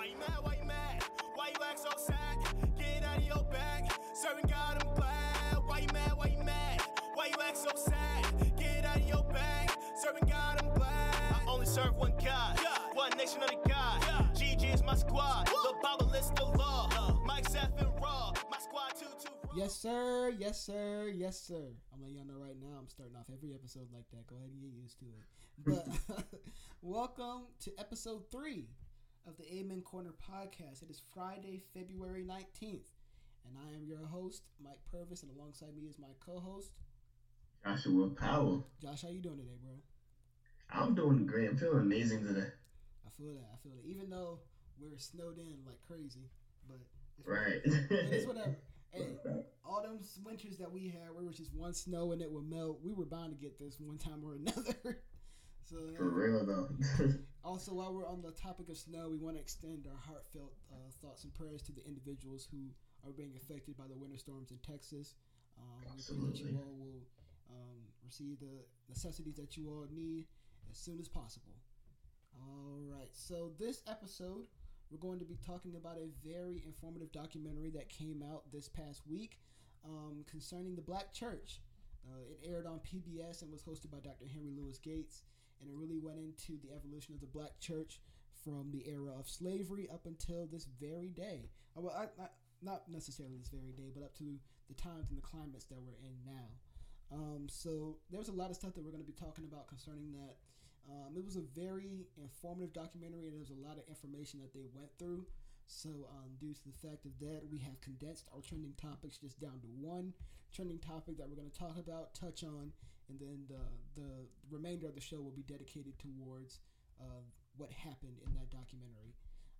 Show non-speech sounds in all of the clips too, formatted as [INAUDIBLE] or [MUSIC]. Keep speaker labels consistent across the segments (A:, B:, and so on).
A: Why you mad? Why you mad? Why you act so sad? Get out of your bag. Serving God, I'm glad. Why you mad? Why you mad? Why you act so sad? Get out of your bag. Serving God, I'm glad. I only serve one God. One nation under God. GG is my squad. The Bible is the law. Uh. Mike Seth and Raw. My squad two two.
B: Yes, sir. Yes, sir. Yes, sir. I'm letting y'all know right now. I'm starting off every episode like that. Go ahead and get used to it. But [LAUGHS] welcome to episode three of the Amen Corner podcast. It is Friday, February 19th, and I am your host, Mike Purvis, and alongside me is my co-host,
C: Joshua Powell.
B: Josh. How you doing today, bro?
C: I'm doing great. I'm feeling amazing today.
B: I feel that. I feel that. Even though we're snowed in like crazy, but it's,
C: Right.
B: it's [LAUGHS] whatever. Hey, all them winters that we had, where it was just one snow and it would melt, we were bound to get this one time or another. [LAUGHS] so,
C: For real though. [LAUGHS]
B: also, while we're on the topic of snow, we want to extend our heartfelt uh, thoughts and prayers to the individuals who are being affected by the winter storms in Texas. Um, we pray that you all will um, receive the necessities that you all need as soon as possible. All right, so this episode, we're going to be talking about a very informative documentary that came out this past week um, concerning the Black Church. Uh, it aired on PBS and was hosted by Dr. Henry Louis Gates, and it really went into the evolution of the Black Church from the era of slavery up until this very day. Uh, Well, I, I, not necessarily this very day, but up to the times and the climates that we're in now. Um, so there's a lot of stuff that we're going to be talking about concerning that. Um, it was a very informative documentary, and there was a lot of information that they went through. So, um, due to the fact of that, we have condensed our trending topics just down to one trending topic that we're going to talk about, touch on, and then the the remainder of the show will be dedicated towards uh, what happened in that documentary.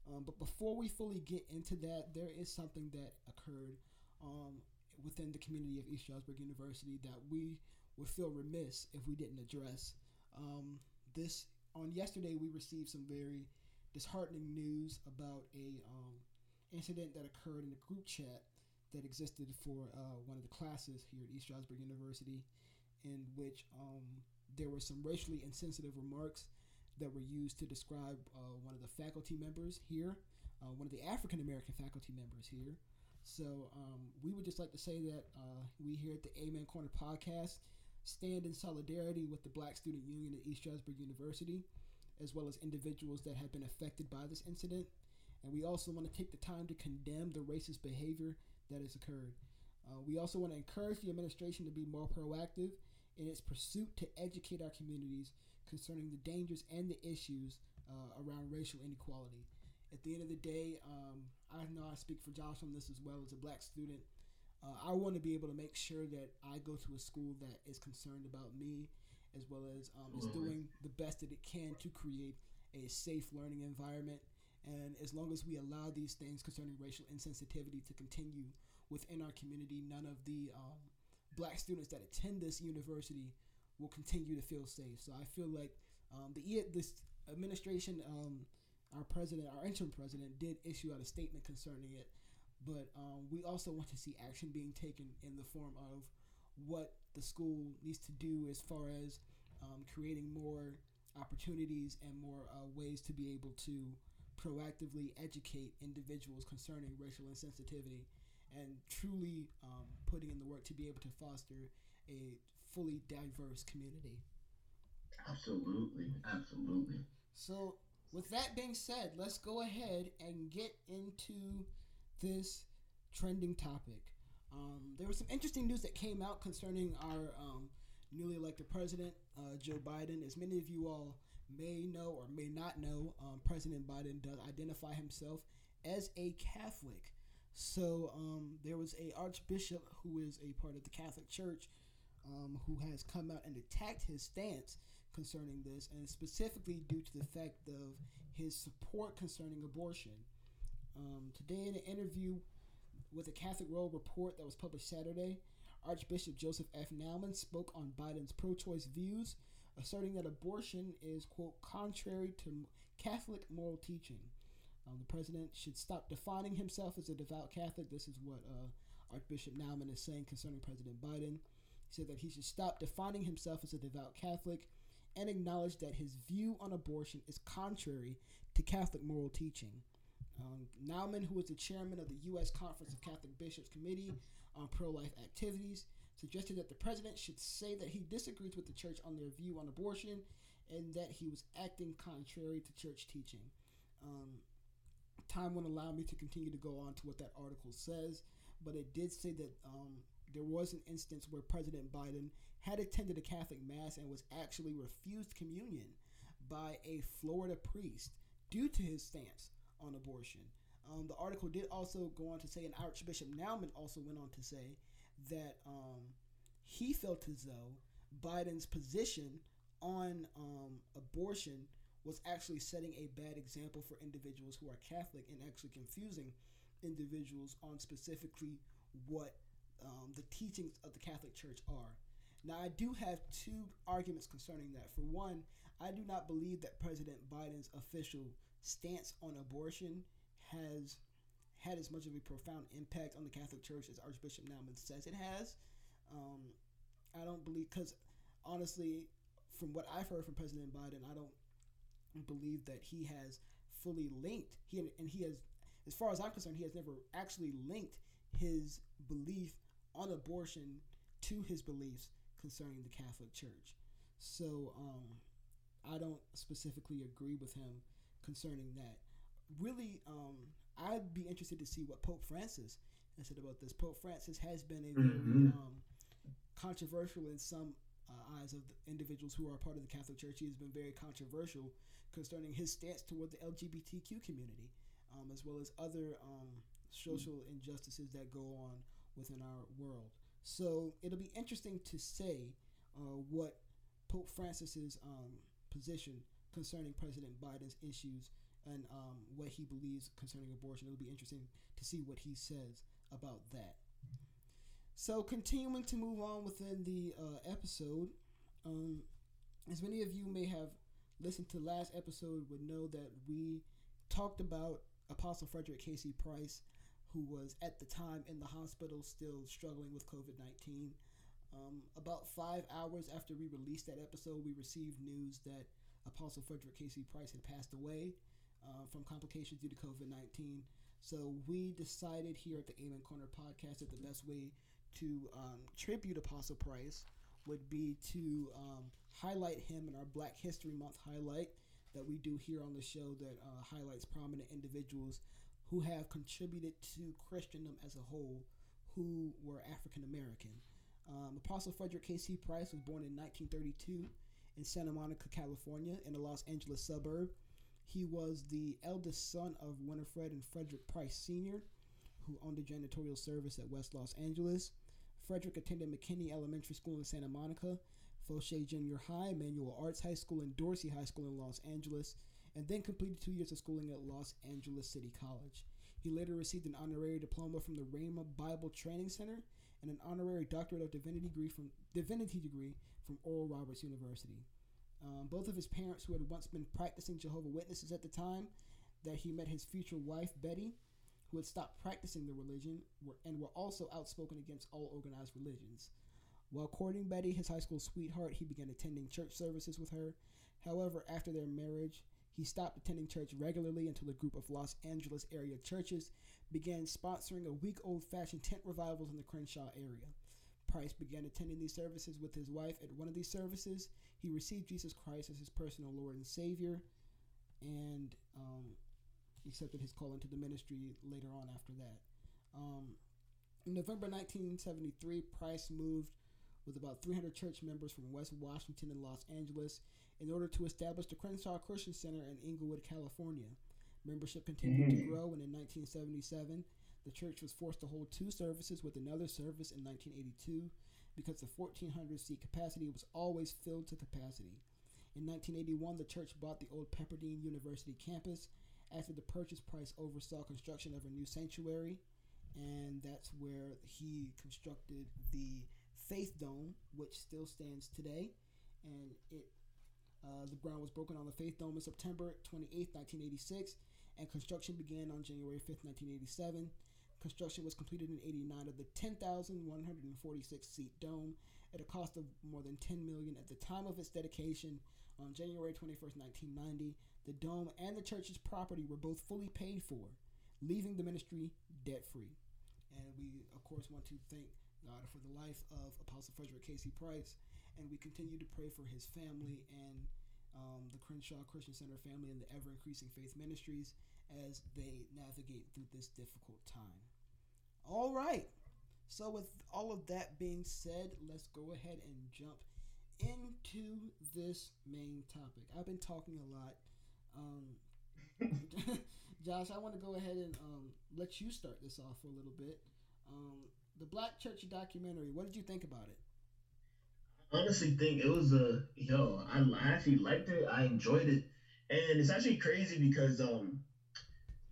B: Um, but before we fully get into that, there is something that occurred um, within the community of East Stroudsburg University that we would feel remiss if we didn't address. Um, this on yesterday, we received some very disheartening news about a um, incident that occurred in a group chat that existed for uh, one of the classes here at East Stroudsburg University, in which um, there were some racially insensitive remarks that were used to describe uh, one of the faculty members here, uh, one of the African American faculty members here. So um, we would just like to say that uh, we here at the Amen Corner podcast stand in solidarity with the Black Student Union at East Stroudsburg University, as well as individuals that have been affected by this incident. And we also want to take the time to condemn the racist behavior that has occurred. Uh, we also want to encourage the administration to be more proactive in its pursuit to educate our communities concerning the dangers and the issues uh, around racial inequality. At the end of the day, um, I know I speak for Josh on this as well as a black student. Uh, I want to be able to make sure that I go to a school that is concerned about me, as well as um, is doing the best that it can to create a safe learning environment. And as long as we allow these things concerning racial insensitivity to continue within our community, none of the um, black students that attend this university will continue to feel safe. So I feel like um, the this administration, um, our president, our interim president, did issue out a statement concerning it, but um, we also want to see action being taken in the form of what the school needs to do as far as um, creating more opportunities and more uh, ways to be able to proactively educate individuals concerning racial insensitivity and truly um, putting in the work to be able to foster a fully diverse community.
C: absolutely. Absolutely.
B: So, with that being said, let's go ahead and get into this trending topic. Um, there was some interesting news that came out concerning our um, newly elected president, uh, Joe Biden. As many of you all may know or may not know, um, President Biden does identify himself as a Catholic. So um, there was a archbishop who is a part of the Catholic Church um, who has come out and attacked his stance concerning this, and specifically due to the fact of his support concerning abortion. Um, today, in an interview with a Catholic World Report that was published Saturday, Archbishop Joseph F. Naumann spoke on Biden's pro choice views, asserting that abortion is, quote, contrary to Catholic moral teaching. Um, the president should stop defining himself as a devout Catholic. This is what uh, Archbishop Naumann is saying concerning President Biden. He said that he should stop defining himself as a devout Catholic and acknowledge that his view on abortion is contrary to Catholic moral teaching. Um, Naumann, who is the chairman of the U.S. Conference of Catholic Bishops Committee on Pro Life Activities, suggested that the president should say that he disagrees with the church on their view on abortion and that he was acting contrary to church teaching. Um, time won't allow me to continue to go on to what that article says, but it did say that um, there was an instance where President Biden had attended a Catholic Mass and was actually refused communion by a Florida priest due to his stance on abortion. Um, the article did also go on to say, and Archbishop Naumann also went on to say that um, he felt as though Biden's position on um, abortion was actually setting a bad example for individuals who are Catholic and actually confusing individuals on specifically what um, the teachings of the Catholic Church are. Now, I do have two arguments concerning that. For one, I do not believe that President Biden's official stance on abortion has had as much of a profound impact on the Catholic Church as Archbishop Naumann says it has. Um, I don't believe, because honestly, from what I've heard from President Biden, I don't believe that he has fully linked. He and he has, as far as I'm concerned, he has never actually linked his belief on abortion to his beliefs concerning the Catholic Church. So um, I don't specifically agree with him concerning that. Really, um, I'd be interested to see what Pope Francis has said about this. Pope Francis has been a very
C: Mhm.
B: um, controversial in some uh, eyes of the individuals who are part of the Catholic Church. He has been very controversial concerning his stance toward the LGBTQ community, um, as well as other um, social injustices that go on within our world. So it'll be interesting to say uh, what Pope Francis's um, position concerning President Biden's issues and um, what he believes concerning abortion. It'll be interesting to see what he says about that. So, continuing to move on within the uh, episode, um, as many of you may have listened to last episode, would know that we talked about Apostle Frederick Casey Price, who was at the time in the hospital still struggling with COVID 19. Um, about five hours after we released that episode, we received news that Apostle Frederick Casey Price had passed away uh, from complications due to COVID 19. So we decided here at the Amen Corner podcast that the best way to um, tribute Apostle Price would be to um, highlight him in our Black History Month highlight that we do here on the show that uh, highlights prominent individuals who have contributed to Christendom as a whole who were African American. Um, Apostle Frederick K.C. Price was born in 1932 in Santa Monica, California, in a Los Angeles suburb. He was the eldest son of Winifred and Frederick Price Sr., who owned a janitorial service at West Los Angeles. Frederick attended McKinley Elementary School in Santa Monica, Foshay Junior High, Manual Arts High School, and Dorsey High School in Los Angeles, and then completed two years of schooling at Los Angeles City College. He later received an honorary diploma from the Rhema Bible Training Center and an honorary doctorate of divinity degree from divinity degree from Oral Roberts University. Um, both of his parents, who had once been practicing Jehovah Witnesses at the time that he met his future wife Betty, who had stopped practicing the religion were, and were also outspoken against all organized religions. While courting Betty, his high school sweetheart, he began attending church services with her. However, after their marriage, he stopped attending church regularly until a group of Los Angeles area churches began sponsoring a week old fashioned tent revivals in the Crenshaw area. Price began attending these services with his wife. At one of these services, he received Jesus Christ as his personal Lord and Savior and um, accepted his call into the ministry later on after that. Um, in November 1973, Price moved with about 300 church members from West Washington and Los Angeles in order to establish the Crenshaw Christian Center in Inglewood, California. Membership continued to grow, and in 1977, the church was forced to hold two services with another service in 1982 because the 1,400 seat capacity was always filled to capacity. In 1981, the church bought the old Pepperdine University campus. After the purchase, Price oversaw construction of a new sanctuary, and that's where he constructed the Faith Dome, which still stands today. And it, uh, the ground was broken on the Faith Dome in September 28, 1986, and construction began on January 5, 1987. Construction was completed in 89 of the 10,146 seat dome at a cost of more than 10 million at the time of its dedication on January 21, 1990. The dome and the church's property were both fully paid for. leaving the ministry debt free. And we, of course, want to thank God for the life of Apostle Frederick Casey Price. And we continue to pray for his family and um, the Crenshaw Christian Center family and the ever increasing faith ministries as they navigate through this difficult time. All right. So, with all of that being said, let's go ahead and jump into this main topic. I've been talking a lot. Um, [LAUGHS] [LAUGHS] Josh, I want to go ahead and um, let you start this off for a little bit. Um, the Black Church documentary. What did you think about it?
C: I honestly think it was a yo. I, I actually liked it. I enjoyed it, and it's actually crazy because um,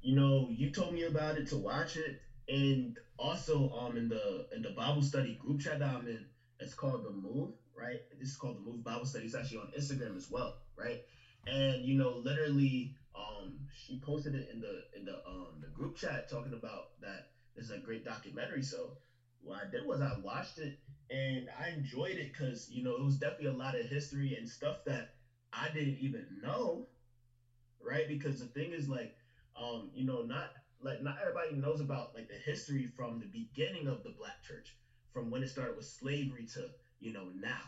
C: you know, you told me about it to watch it, and also um in the in the Bible study group chat that I'm in, it's called the Move, right? This is called the Move Bible Study. It's actually on Instagram as well, right? And you know, literally, um, she posted it in the in the um the group chat talking about that it's a great documentary. So what I did was I watched it and I enjoyed it because you know it was definitely a lot of history and stuff that I didn't even know, right? Because the thing is like, um, you know, not like not everybody knows about like the history from the beginning of the black church, from when it started with slavery to you know now,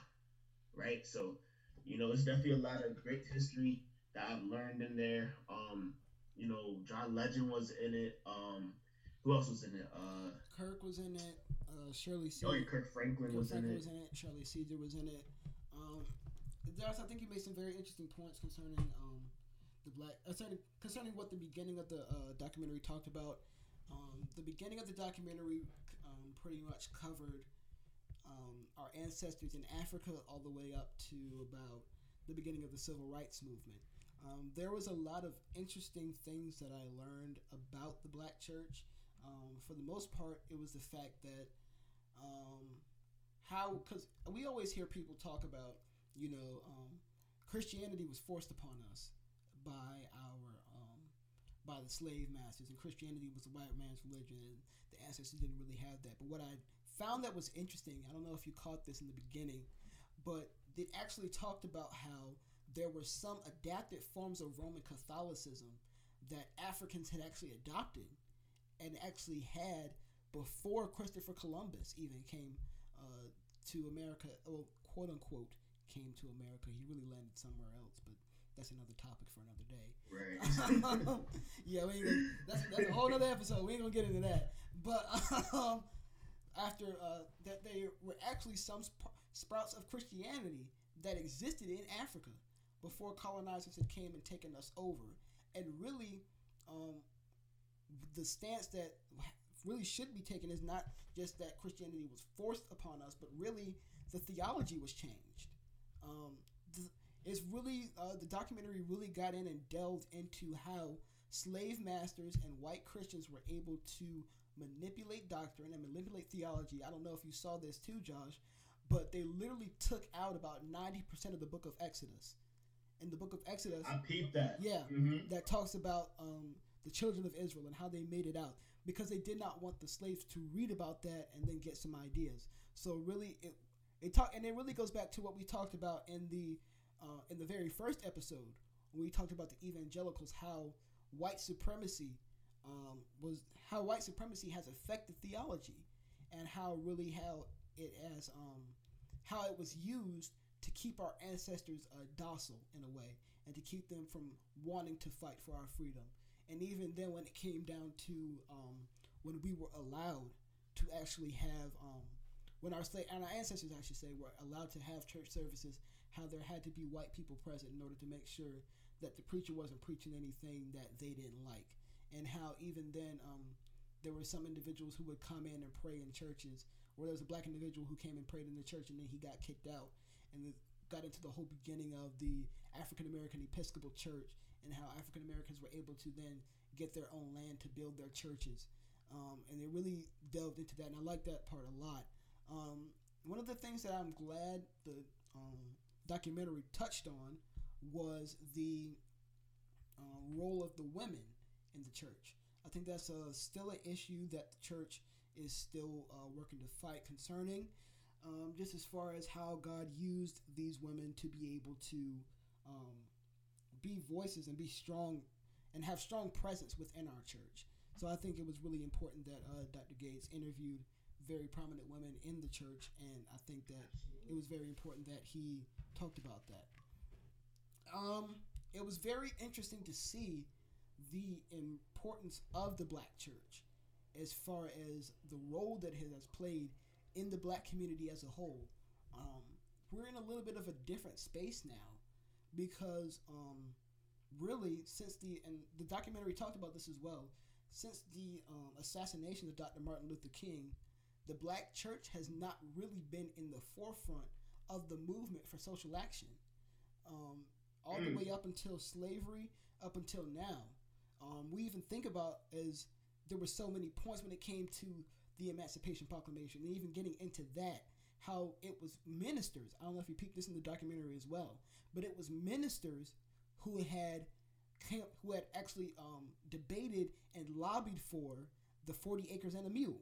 C: right? So, you know, it's definitely a lot of great history that I've learned in there. Um, you know, John Legend was in it. Um, who else was in it? Uh,
B: Kirk was in it. Uh, Shirley
C: oh, yeah, Kirk Franklin
B: Kirk
C: was in
B: Franklin
C: it.
B: was in it. Shirley Caesar was in it. Um, Josh, I think you made some very interesting points concerning um, the black concerning, concerning what the beginning of the uh, documentary talked about. Um, the beginning of the documentary um, pretty much covered um, our ancestors in Africa all the way up to about the beginning of the civil rights movement. Um, there was a lot of interesting things that I learned about the black church. Um, for the most part, it was the fact that um, how because we always hear people talk about you know um, Christianity was forced upon us by our um, by the slave masters, and Christianity was the white man's religion, and the ancestors didn't really have that. But what I found that was interesting, I don't know if you caught this in the beginning, but it actually talked about how there were some adapted forms of Roman Catholicism that Africans had actually adopted and actually had before Christopher Columbus even came uh, to America, well, quote unquote, came to America. He really landed somewhere else, but that's another topic for another day.
C: Right. [LAUGHS]
B: yeah, we that's, that's a whole other episode. We ain't gonna get into that. But [LAUGHS] um, after uh, that, there were actually some sp- sprouts of Christianity that existed in Africa before colonizers had came and taken us over, and really, um, the stance that really should be taken is not just that Christianity was forced upon us, but really the theology was changed. Um, th- it's really uh, the documentary really got in and delved into how slave masters and white Christians were able to manipulate doctrine and manipulate theology. I don't know if you saw this too, Josh, but they literally took out about ninety percent of the book of Exodus. In the book of Exodus,
C: I peeped that.
B: yeah,
C: hmm
B: that talks about um, the children of Israel and how they made it out because they did not want the slaves to read about that and then get some ideas. So really, it it talk and it really goes back to what we talked about in the uh, in the very first episode when we talked about the evangelicals, how white supremacy um, was how white supremacy has affected theology and how really how it has um, how it was used to keep our ancestors uh, docile in a way and to keep them from wanting to fight for our freedom. And even then, when it came down to um, when we were allowed to actually have, um, when our slave and our ancestors, I should say, were allowed to have church services, how there had to be white people present in order to make sure that the preacher wasn't preaching anything that they didn't like, and how even then um, there were some individuals who would come in and pray in churches, or there was a black individual who came and prayed in the church and then he got kicked out, and it got into the whole beginning of the African American Episcopal Church and how African Americans were able to then get their own land to build their churches. Um, and they really delved into that, and I like that part a lot. Um, one of the things that I'm glad the um, documentary touched on was the uh, role of the women in the church. I think that's uh, still an issue that the church is still uh, working to fight concerning, um, just as far as how God used these women to be able to um, be voices and be strong and have strong presence within our church. So I think it was really important that uh, Dr. Gates interviewed very prominent women in the church, and I think that it was very important that he talked about that. Um, it was very interesting to see the importance of the black church as far as the role that it has played in the black community as a whole. Um, we're in a little bit of a different space now because um, really since the and the documentary talked about this as well since the um, assassination of dr martin luther king the black church has not really been in the forefront of the movement for social action um, all the
C: Mm.
B: way up until slavery up until now um, we even think about as there were so many points when it came to the emancipation proclamation and even getting into that how it was ministers i don't know if you peeped this in the documentary as well but it was ministers who had came, who had actually um, debated and lobbied for the 40 acres and a mule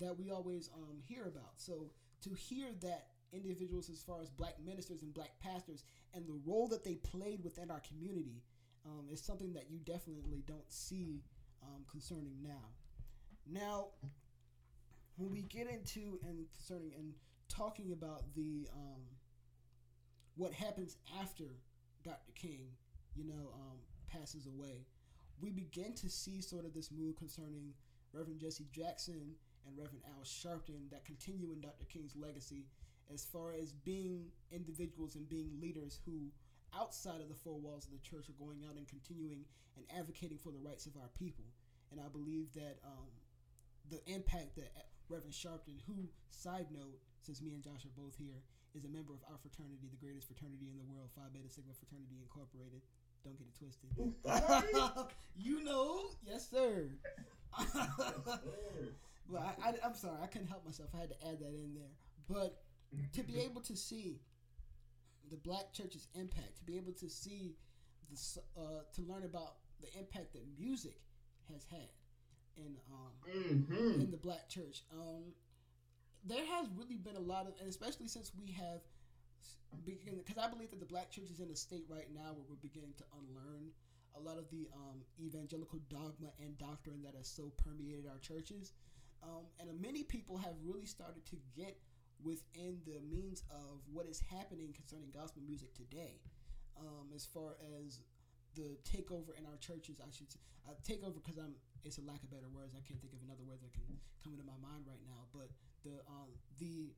B: that we always um, hear about. So to hear that individuals as far as black ministers and black pastors and the role that they played within our community um, is something that you definitely don't see um, concerning now. Now, when we get into and concerning and talking about the um, what happens after Dr. King, you know, um, passes away, we begin to see sort of this move concerning Reverend Jesse Jackson and Reverend Al Sharpton that continue in Dr. King's legacy as far as being individuals and being leaders who, outside of the four walls of the church, are going out and continuing and advocating for the rights of our people. And I believe that um, the impact that Reverend Sharpton, who, side note, since me and Josh are both here, is a member of our fraternity, the greatest fraternity in the world, Phi Beta Sigma Fraternity Incorporated. Don't get it twisted. [LAUGHS] you know, yes, sir. [LAUGHS] Well, I, I, I'm sorry, I couldn't help myself. I had to add that in there. But to be able to see the black church's impact, to be able to see the, uh, to learn about the impact that music has had in um,
C: hmm
B: in the black church. Um, there has really been a lot of, and especially since we have, begin because I believe that the black church is in a state right now where we're beginning to unlearn a lot of the um, evangelical dogma and doctrine that has so permeated our churches. Um, and many people have really started to get within the means of what is happening concerning gospel music today, um, as far as the takeover in our churches. I should say, uh, takeover because I'm. It's a lack of better words. I can't think of another word that can come into my mind right now. But the um, the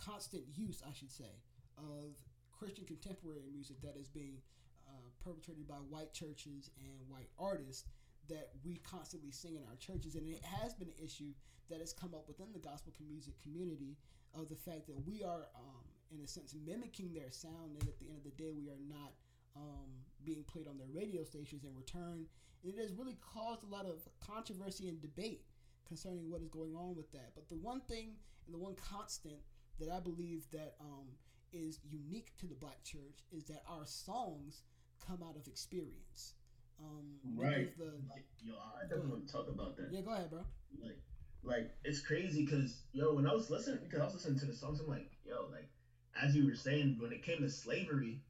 B: constant use, I should say, of Christian contemporary music that is being uh, perpetrated by white churches and white artists that we constantly sing in our churches, and it has been an issue that has come up within the gospel music community of the fact that we are, um, in a sense, mimicking their sound, and at the end of the day, we are not um, being played on their radio stations in return. It has really caused a lot of controversy and debate concerning what is going on with that. But the one thing and the one constant that I believe that um, is unique to the black church is that our songs come out of experience. Um,
C: Right.
B: of The,
C: Yo, I definitely want to talk about that.
B: yeah, go ahead, bro.
C: Like, like it's crazy because yo, when I was listening, because I was listening to the songs, I'm like, yo, like as you were saying, when it came to slavery,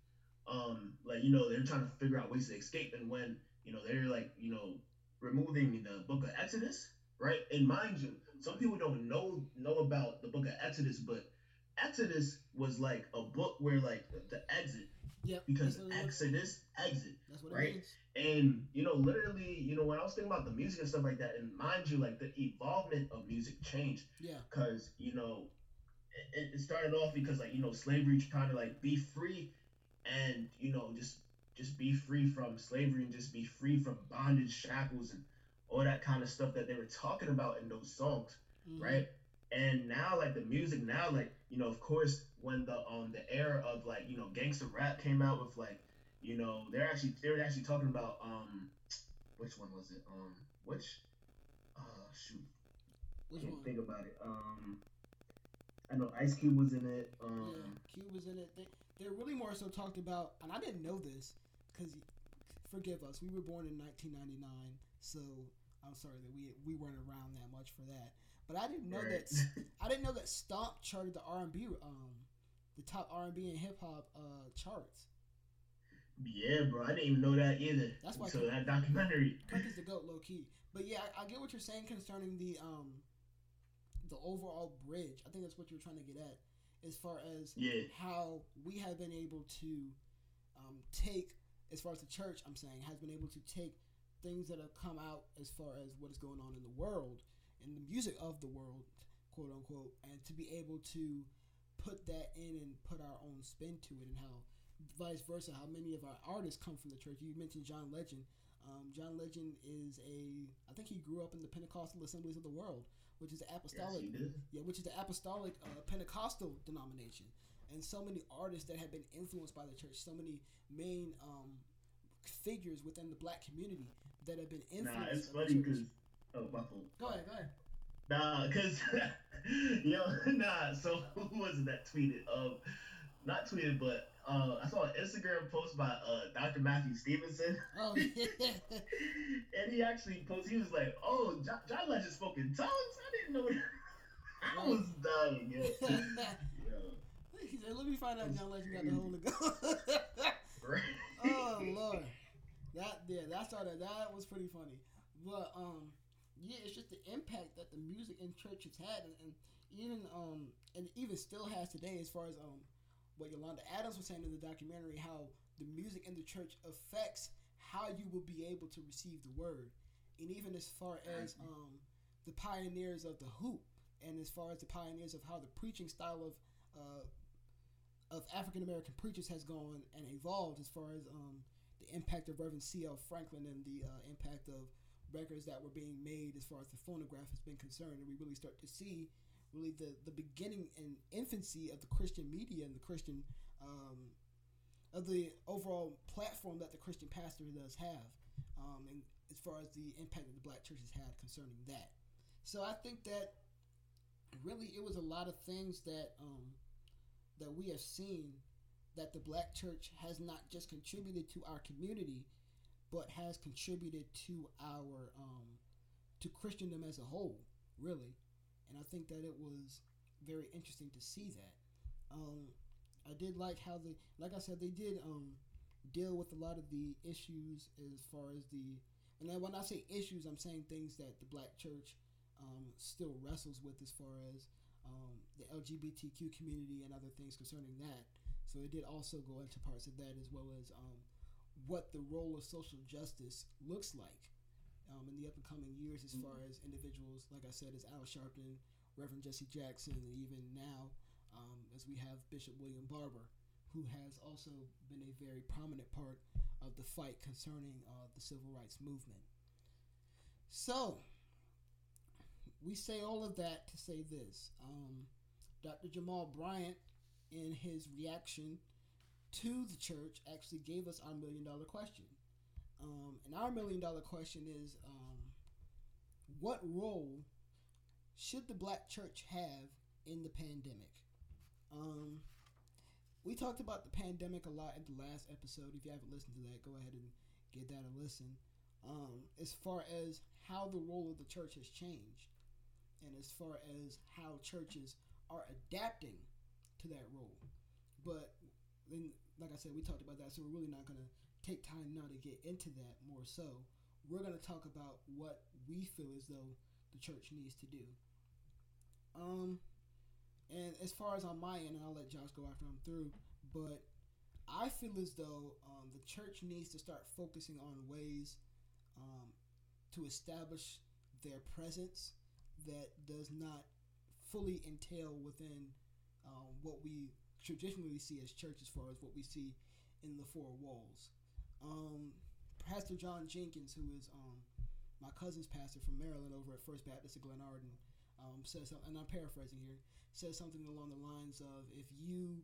C: um, like you know they're trying to figure out ways to escape, and when you know they're like you know removing the book of Exodus, right? And mind you, some people don't know know about the book of Exodus, but Exodus was like a book where like the exit
B: Yep.
C: because
B: that's what it is.
C: Exodus exit.
B: That's what
C: right?
B: it means.
C: And you know, literally, you know, when I was thinking about the music and stuff like that, and mind you, like the evolvement of music changed
B: Yeah.
C: because you know, it, it started off because like you know, slavery trying to like be free, and you know, just just be free from slavery and just be free from bondage, shackles, and all that kind of stuff that they were talking about in those songs,
B: Mhm.
C: right? And now, like the music now, like you know, of course, when the um the era of like you know gangster rap came out with like you know they're actually they were actually talking about um which one was it um which uh shoot
B: Which
C: can't
B: one?
C: think about it um I know Ice Cube was in it
B: Yeah,
C: um
B: Q was in it. They, they're really more so talked about, and I didn't know this because, forgive us, we were born in 1999, so I'm sorry that we we weren't around that much for that. But I didn't know
C: right.
B: that [LAUGHS] I didn't know that Stomp charted the R&B, um, the top R&B and hip hop uh, charts.
C: Yeah, bro. I didn't even know that either.
B: That's why
C: So
B: Kirk-
C: that documentary. [LAUGHS]
B: Kirk is the goat, low key. But yeah, I, I get what you're saying concerning the um the overall bridge. I think that's what you're trying to get at, as far as
C: Yeah.
B: how we have been able to um, take, as far as the church, I'm saying, has been able to take things that have come out as far as what is going on in the world and the music of the world, quote unquote, and to be able to put that in and put our own spin to it, and how vice versa, how many of our artists come from the church. You mentioned John Legend. Um, John Legend is a, I think he grew up in the Pentecostal Assemblies of the World, which is the apostolic
C: did.
B: yeah, which is the apostolic uh, Pentecostal denomination, and so many artists that have been influenced by the church, so many main um, figures within the black community that have been influenced.
C: Nah, it's funny because oh my fault.
B: Go ahead, go ahead.
C: Nah, cause [LAUGHS] yo, [LAUGHS] nah. So [LAUGHS] who was it that tweeted? Um, not tweeted, but uh, I saw an Instagram post by uh Dr. Matthew Stevenson,
B: Oh [LAUGHS] yeah,
C: and he actually posted. He was like, "Oh, John, John Legend spoke in tongues. I didn't know." That. [LAUGHS] I was dying, yo. [LAUGHS] yo.
B: he said, "Let me find out John Legend got the Holy Ghost."
C: Right.
B: oh lord, that yeah, that started that was pretty funny. But um, yeah, it's just the impact that the music in church has had, and, and even um, and even still has today, as far as um, what Yolanda Adams was saying in the documentary, how the music in the church affects how you will be able to receive the word, and even as far as um, the pioneers of the whoop, and as far as the pioneers of how the preaching style of uh, of African American preachers has gone and evolved as far as um, the impact of Reverend C.L. Franklin and the uh, impact of records that were being made as far as the phonograph has been concerned. And we really start to see really the, the beginning and infancy of the Christian media and the Christian, um, of the overall platform that the Christian pastor does have. Um, and as far as the impact that the black church has had concerning that. So I think that really it was a lot of things that um, that we have seen that the black church has not just contributed to our community, but has contributed to our um, to Christendom as a whole, really. And I think that it was very interesting to see that. Um, I did like how they, like I said, they did um, deal with a lot of the issues as far as the, and when I say issues, I'm saying things that the black church um, still wrestles with as far as um, the LGBTQ community and other things concerning that. So it did also go into parts of that as well as um, what the role of social justice looks like um, in the up and coming years as far as individuals, like I said, as Al Sharpton, Reverend Jesse Jackson, and even now um, as we have Bishop William Barber, who has also been a very prominent part of the fight concerning uh, the civil rights movement. So, we say all of that to say this. Um, Dr. Jamal Bryant, in his reaction to the church, actually gave us our million dollar question. Um, and our million dollar question is um, what role should the black church have in the pandemic? Um, we talked about the pandemic a lot in the last episode. If you haven't listened to that, go ahead and get that a listen. Um, as far as how the role of the church has changed, and as far as how churches are adapting to that role. But then, like I said, we talked about that, so we're really not going to take time now to get into that more so. We're going to talk about what we feel as though the church needs to do. Um, and as far as on my end, and I'll let Josh go after I'm through, but I feel as though um, the church needs to start focusing on ways um, to establish their presence that does not fully entail within um, what we traditionally see as church, as far as what we see in the four walls. Um, pastor John Jenkins, who is um, my cousin's pastor from Maryland over at First Baptist of Glenarden, um, says and I'm paraphrasing here, says something along the lines of, "If you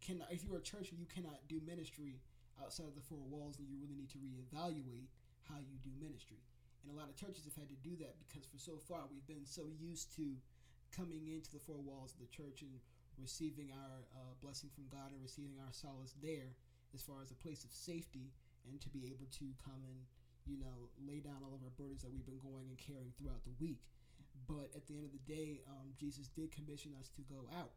B: can, if you're a church and you cannot do ministry outside of the four walls, then you really need to reevaluate how you do ministry." And a lot of churches have had to do that because for so far we've been so used to coming into the four walls of the church and receiving our uh, blessing from God and receiving our solace there as far as a place of safety and to be able to come and you know lay down all of our burdens that we've been going and carrying throughout the week but at the end of the day um, jesus did commission us to go out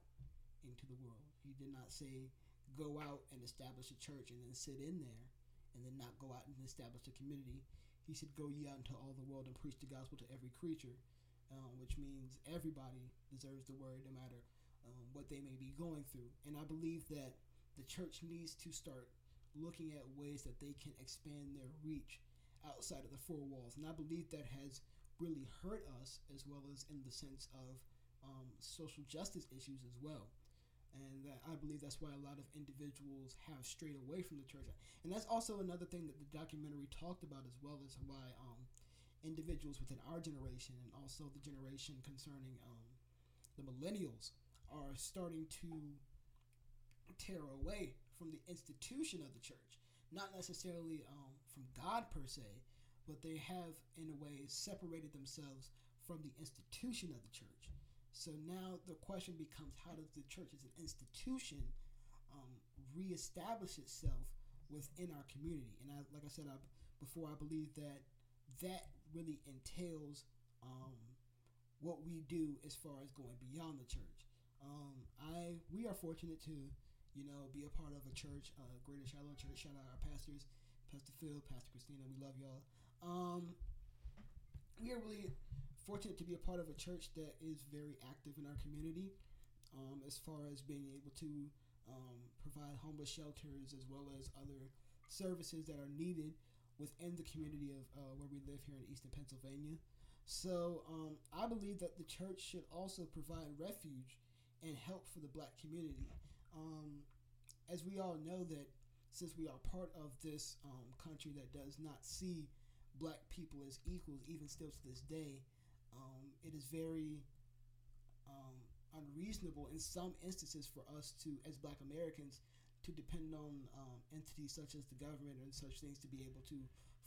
B: into the world he did not say go out and establish a church and then sit in there and then not go out and establish a community. He said, Go ye out into all the world and preach the gospel to every creature, um, which means everybody deserves the word no matter um, what they may be going through. And I believe that the church needs to start looking at ways that they can expand their reach outside of the four walls. And I believe that has really hurt us as well as in the sense of um, social justice issues as well. And that I believe that's why a lot of individuals have strayed away from the church. And that's also another thing that the documentary talked about as well as why um, individuals within our generation and also the generation concerning um, the millennials are starting to tear away from the institution of the church. Not necessarily um, from God per se, but they have, in a way, separated themselves from the institution of the church. So now the question becomes how does the church as an institution um, reestablish itself within our community? And I, like I said I, before, I believe that that really entails um, what we do as far as going beyond the church. Um, I we are fortunate to, you know, be a part of a church, uh, Greater Shiloh Church. Shout out our pastors, Pastor Phil, Pastor Christina. We love y'all. Um, we are really fortunate to be a part of a church that is very active in our community, um, as far as being able to um, provide homeless shelters as well as other services that are needed within the community of uh, where we live here in Eastern Pennsylvania. So um, I believe that the church should also provide refuge and help for the black community. Um, as we all know that since we are part of this um, country that does not see black people as equals, even still to this day, um, it is very um, unreasonable in some instances for us to, as black Americans, to depend on um, entities such as the government and such things to be able to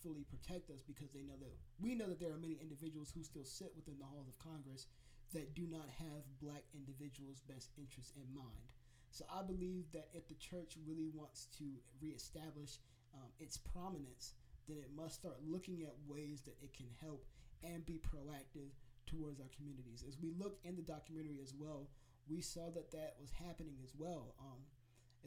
B: fully protect us because they know that we know that there are many individuals who still sit within the halls of Congress that do not have black individuals' best interests in mind. So I believe that if the church really wants to reestablish um, its prominence, then it must start looking at ways that it can help and be proactive towards our communities. As we look in the documentary as well, we saw that that was happening as well, um,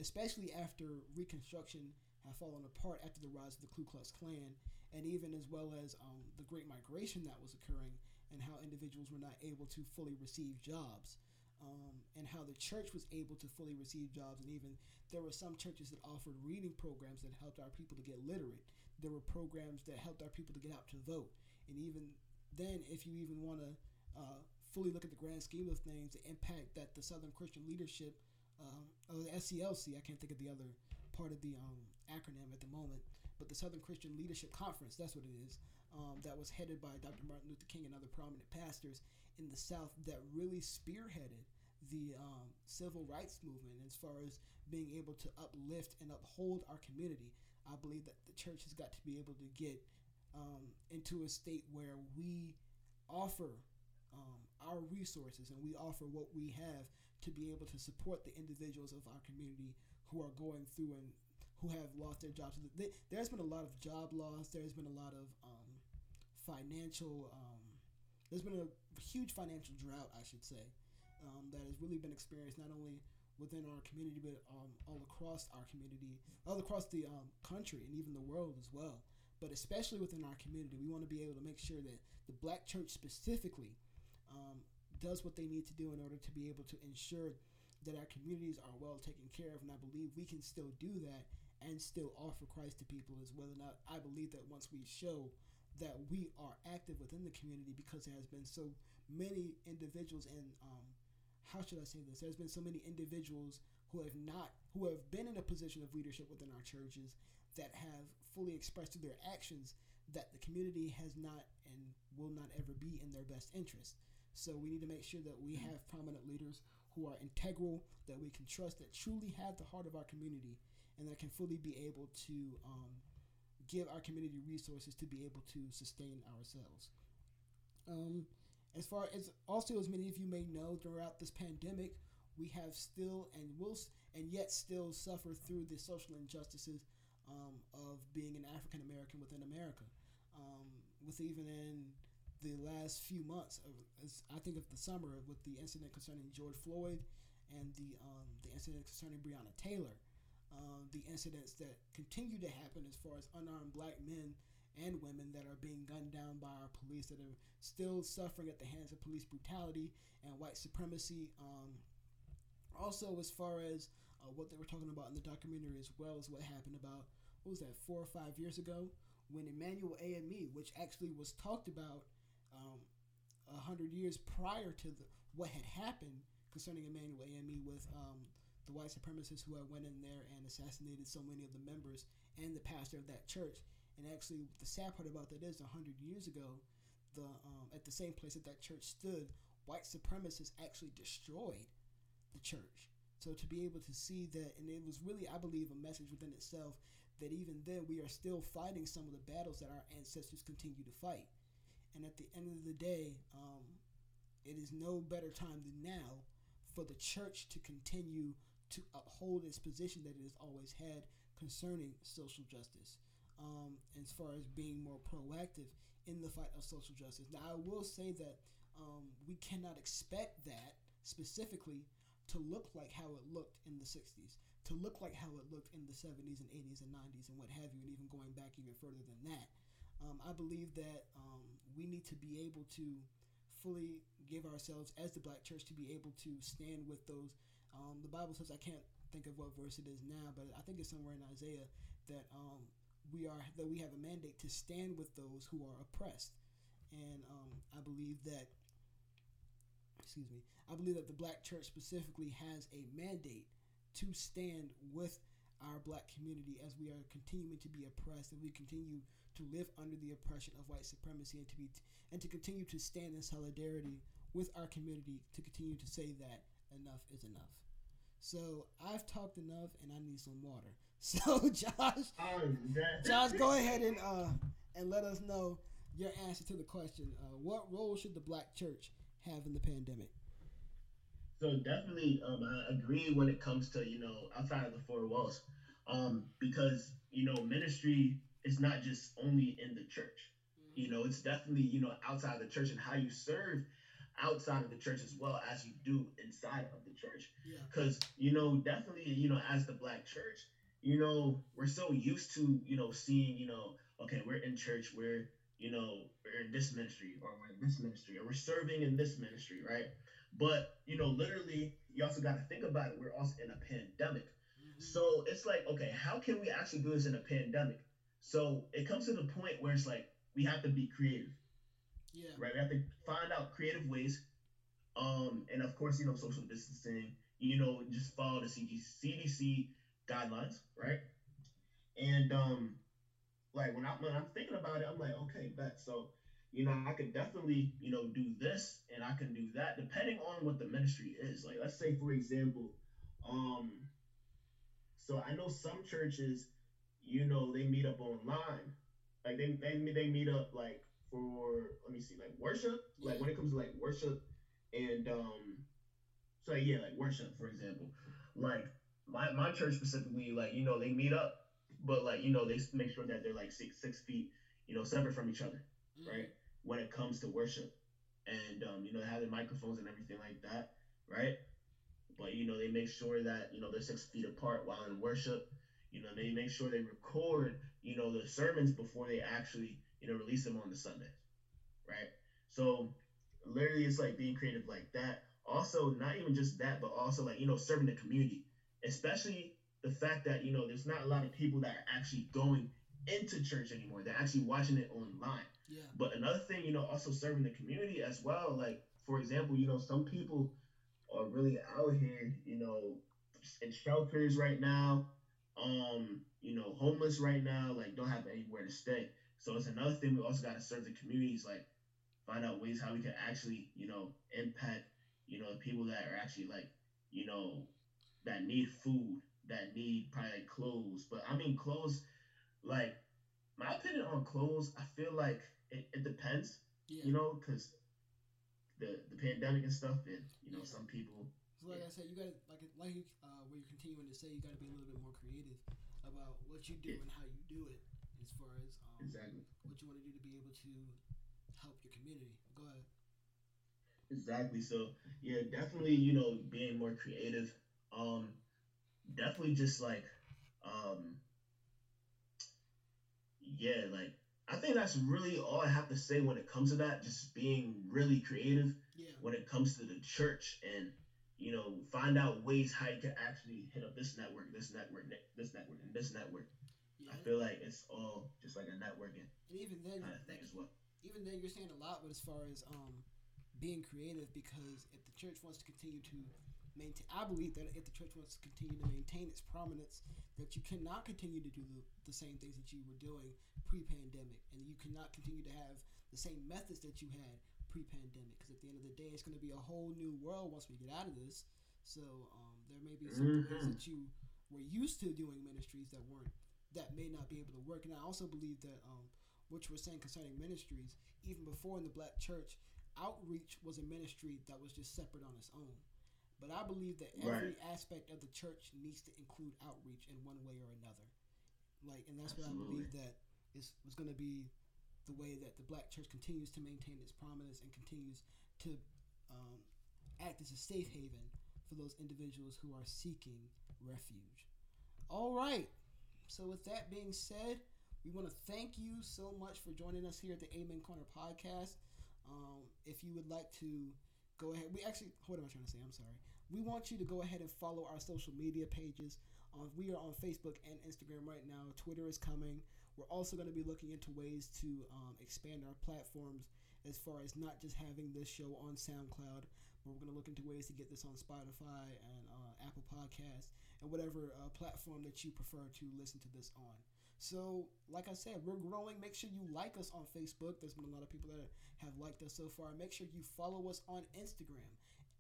B: especially after Reconstruction had fallen apart after the rise of the Ku Klux Klan, and even as well as um, the Great Migration that was occurring and how individuals were not able to fully receive jobs. Um, and how the church was able to fully receive jobs, and even there were some churches that offered reading programs that helped our people to get literate. There were programs that helped our people to get out to vote, and even then, if you even want to uh, fully look at the grand scheme of things, the impact that the Southern Christian Leadership, um, the SCLC, I can't think of the other part of the um, acronym at the moment, but the Southern Christian Leadership Conference, that's what it is, um, that was headed by Dr. Martin Luther King and other prominent pastors in the South that really spearheaded the um, civil rights movement as far as being able to uplift and uphold our community. I believe that the church has got to be able to get um, into a state where we offer um, our resources and we offer what we have to be able to support the individuals of our community who are going through and who have lost their jobs. There's been a lot of job loss. There's been a lot of um, financial. There's been a huge financial drought, I should say, um, that has really been experienced not only within our community but um, all across our community, all across the um, country and even the world as well. But especially within our community, we want to be able to make sure that the Black church specifically um, does what they need to do in order to be able to ensure that our communities are well taken care of. And I believe we can still do that and still offer Christ to people as well. or not I believe that once we show that we are active within the community because there has been so many individuals and um, how should I say this? There's been so many individuals who have not who have been in a position of leadership within our churches that have fully expressed through their actions that the community has not and will not ever be in their best interest. So we need to make sure that we have prominent leaders who are integral, that we can trust, that truly have the heart of our community, and that can fully be able to um, give our community resources to be able to sustain ourselves. Um, as far as also, as many of you may know, throughout this pandemic, we have still and will and yet still suffer through the social injustices um, of being an African American within America. Um, with even in the last few months, of, I think of the summer, with the incident concerning George Floyd and the um, the incident concerning Breonna Taylor, um, the incidents that continue to happen as far as unarmed black men and women that are being gunned down by our police that are still suffering at the hands of police brutality and white supremacy. Um, also, as far as uh, what they were talking about in the documentary, as well as what happened about what was that four or five years ago when Emanuel AME, which actually was talked about um, a um, hundred years prior to the, what had happened concerning Emanuel AME with um, the white supremacists who had went in there and assassinated so many of the members and the pastor of that church. And actually, the sad part about that is, a hundred years ago, the um, at the same place that that church stood, white supremacists actually destroyed the church. So to be able to see that, and it was really, I believe, a message within itself that even then we are still fighting some of the battles that our ancestors continue to fight. And at the end of the day, um, it is no better time than now for the church to continue to uphold its position that it has always had concerning social justice. Um, as far as being more proactive in the fight of social justice. Now, I will say that um, we cannot expect that specifically to look like how it looked in the 60s, to look like how it looked in the 70s and 80s and 90s and what have you, and even going back even further than that. Um, I believe that um, we need to be able to fully give ourselves, as the black church, to be able to stand with those um, the Bible says I can't think of what verse it is now, but I think it's somewhere in Isaiah that um, we are that we have a mandate to stand with those who are oppressed, and um, I believe that. Excuse me. I believe that the black church specifically has a mandate to stand with our black community as we are continuing to be oppressed and we continue to live under the oppression of white supremacy and to be and to continue to stand in solidarity with our community to continue to say that enough is enough. So I've talked enough, and I need some water. [LAUGHS] So Josh, Josh, go ahead and uh, and let us know your answer to the question. Uh, what role should the Black Church have in the pandemic?
C: So definitely, um, I agree when it comes to you know outside of the four walls, um, because you know ministry is not just only in the church. Mm-hmm. You know, it's definitely you know outside the church and how you serve outside of the church as well as you do inside of the church. Because, yeah. you know, definitely, you know, as the black church, you know, we're so used to, you know, seeing, you know, okay, we're in church, we're, you know, we're in this ministry or we're in this ministry or we're serving in this ministry, right? But, you know, literally, you also got to think about it. We're also in a pandemic. Mm-hmm. So it's like, okay, how can we actually do this in a pandemic? So it comes to the point where it's like, we have to be creative
B: yeah.
C: Right. We have to find out creative ways. Um, and of course, you know, social distancing, you know, just follow the CDC guidelines, right? And um, like when I when I'm thinking about it, I'm like, okay, bet. So, you know, I could definitely, you know, do this and I can do that, depending on what the ministry is. Like, let's say, for example, um, so I know some churches, you know, they meet up online. Like they they, they meet up like for let me see, like worship. Like when it comes to like worship and um so yeah, like worship, for example. Like my, my church specifically, like, you know, they meet up, but like, you know, they make sure that they're like six six feet, you know, separate from each other, mm. right? When it comes to worship. And um, you know, they have their microphones and everything like that, right? But you know, they make sure that, you know, they're six feet apart while in worship. You know, they make sure they record, you know, the sermons before they actually you know, release them on the Sunday, right? So literally, it's like being creative like that. Also, not even just that, but also like you know, serving the community, especially the fact that you know, there's not a lot of people that are actually going into church anymore. They're actually watching it online.
B: Yeah.
C: But another thing, you know, also serving the community as well. Like for example, you know, some people are really out here, you know, in shelters right now, um, you know, homeless right now, like don't have anywhere to stay. So it's another thing we also got to serve the communities, like find out ways how we can actually, you know, impact, you know, the people that are actually like, you know, that need food, that need probably like clothes. But I mean, clothes, like my opinion on clothes, I feel like it, it depends, yeah. you know, because the the pandemic and stuff, and you know, yeah. some people.
B: So like yeah. I said, you got to like like uh, what you're continuing to say, you got to be a little bit more creative about what you do and how you do it as far as um,
C: exactly
B: what you want to do to be able to help your community. Go ahead.
C: Exactly. So yeah, definitely. You know, being more creative. Um, definitely just like Um, yeah, like I think that's really all I have to say when it comes to that. Just being really creative
B: Yeah.
C: when it comes to the church and you know find out ways how you can actually hit up this network, this network, this network, and this network.
B: Yeah.
C: I feel like it's all just like a networking
B: And even then,
C: kind of thing as well.
B: even then, you're saying a lot with as far as um, being creative because if the church wants to continue to maintain, I believe that if the church wants to continue to maintain its prominence, that you cannot continue to do the, the same things that you were doing pre-pandemic, and you cannot continue to have the same methods that you had pre-pandemic. Because at the end of the day, it's going to be a whole new world once we get out of this. So um, there may be some ways
C: Mhm.
B: that you were used to doing ministries that weren't that may not be able to work. And I also believe that um, what you were saying concerning ministries, even before in the black church, outreach was a ministry that was just separate on its own. But I believe that every aspect of the church needs to include outreach in one way or another. Like, and that's what I believe that is was going to be the way that the black church continues to maintain its prominence and continues to um, act as a safe haven for those individuals who are seeking refuge. All right. So, with that being said, we want to thank you so much for joining us here at the Amen Corner podcast. Um, if you would like to go ahead, we actually, what am I trying to say? I'm sorry. We want you to go ahead and follow our social media pages. Um, we are on Facebook and Instagram right now. Twitter is coming. We're also going to be looking into ways to um, expand our platforms as far as not just having this show on SoundCloud, but we're going to look into ways to get this on Spotify and uh, Apple Podcasts and whatever uh, platform that you prefer to listen to this on. So, like I said, we're growing. Make sure you like us on Facebook. There's been a lot of people that have liked us so far. Make sure you follow us on Instagram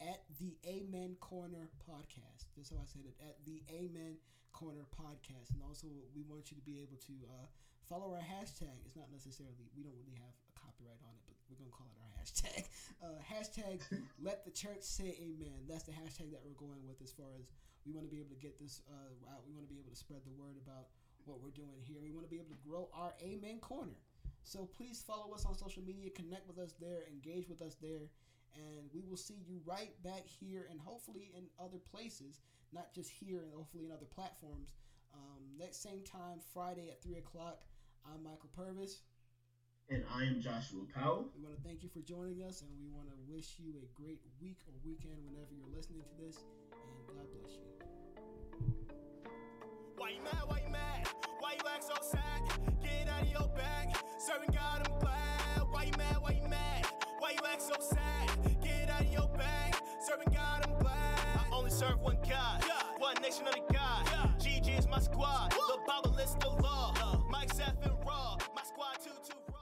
B: at the Amen Corner Podcast. That's how I said it at the Amen Corner Podcast. And also, we want you to be able to uh, follow our hashtag. It's not necessarily, we don't really have a copyright on it, but we're going to call it our hashtag. [LAUGHS] Uh, hashtag [LAUGHS] let the church say amen. That's the hashtag that we're going with as far as we want to be able to get this uh, out. We want to be able to spread the word about what we're doing here. We want to be able to grow our Amen Corner. So please follow us on social media, connect with us there, engage with us there, and we will see you right back here and hopefully in other places, not just here and hopefully in other platforms. Um, next same time, Friday at 3 o'clock. I'm Michael Purvis.
C: And I am Joshua Powell.
B: We want to thank you for joining us, and we want to wish you a great week or weekend whenever you're listening to this, and God bless you.
A: Why you mad? Why you mad? Why you act
C: so sad? Get out of your bag. Serving God, I'm glad. Why you mad? Why you mad? Why you act so sad? Get out of your bag. Serving God, I'm glad. I only serve one God. God. One nation under God. God. GG is my squad. Woo. The Bible is the law. Uh. Mike's F and Raw. My squad 2 2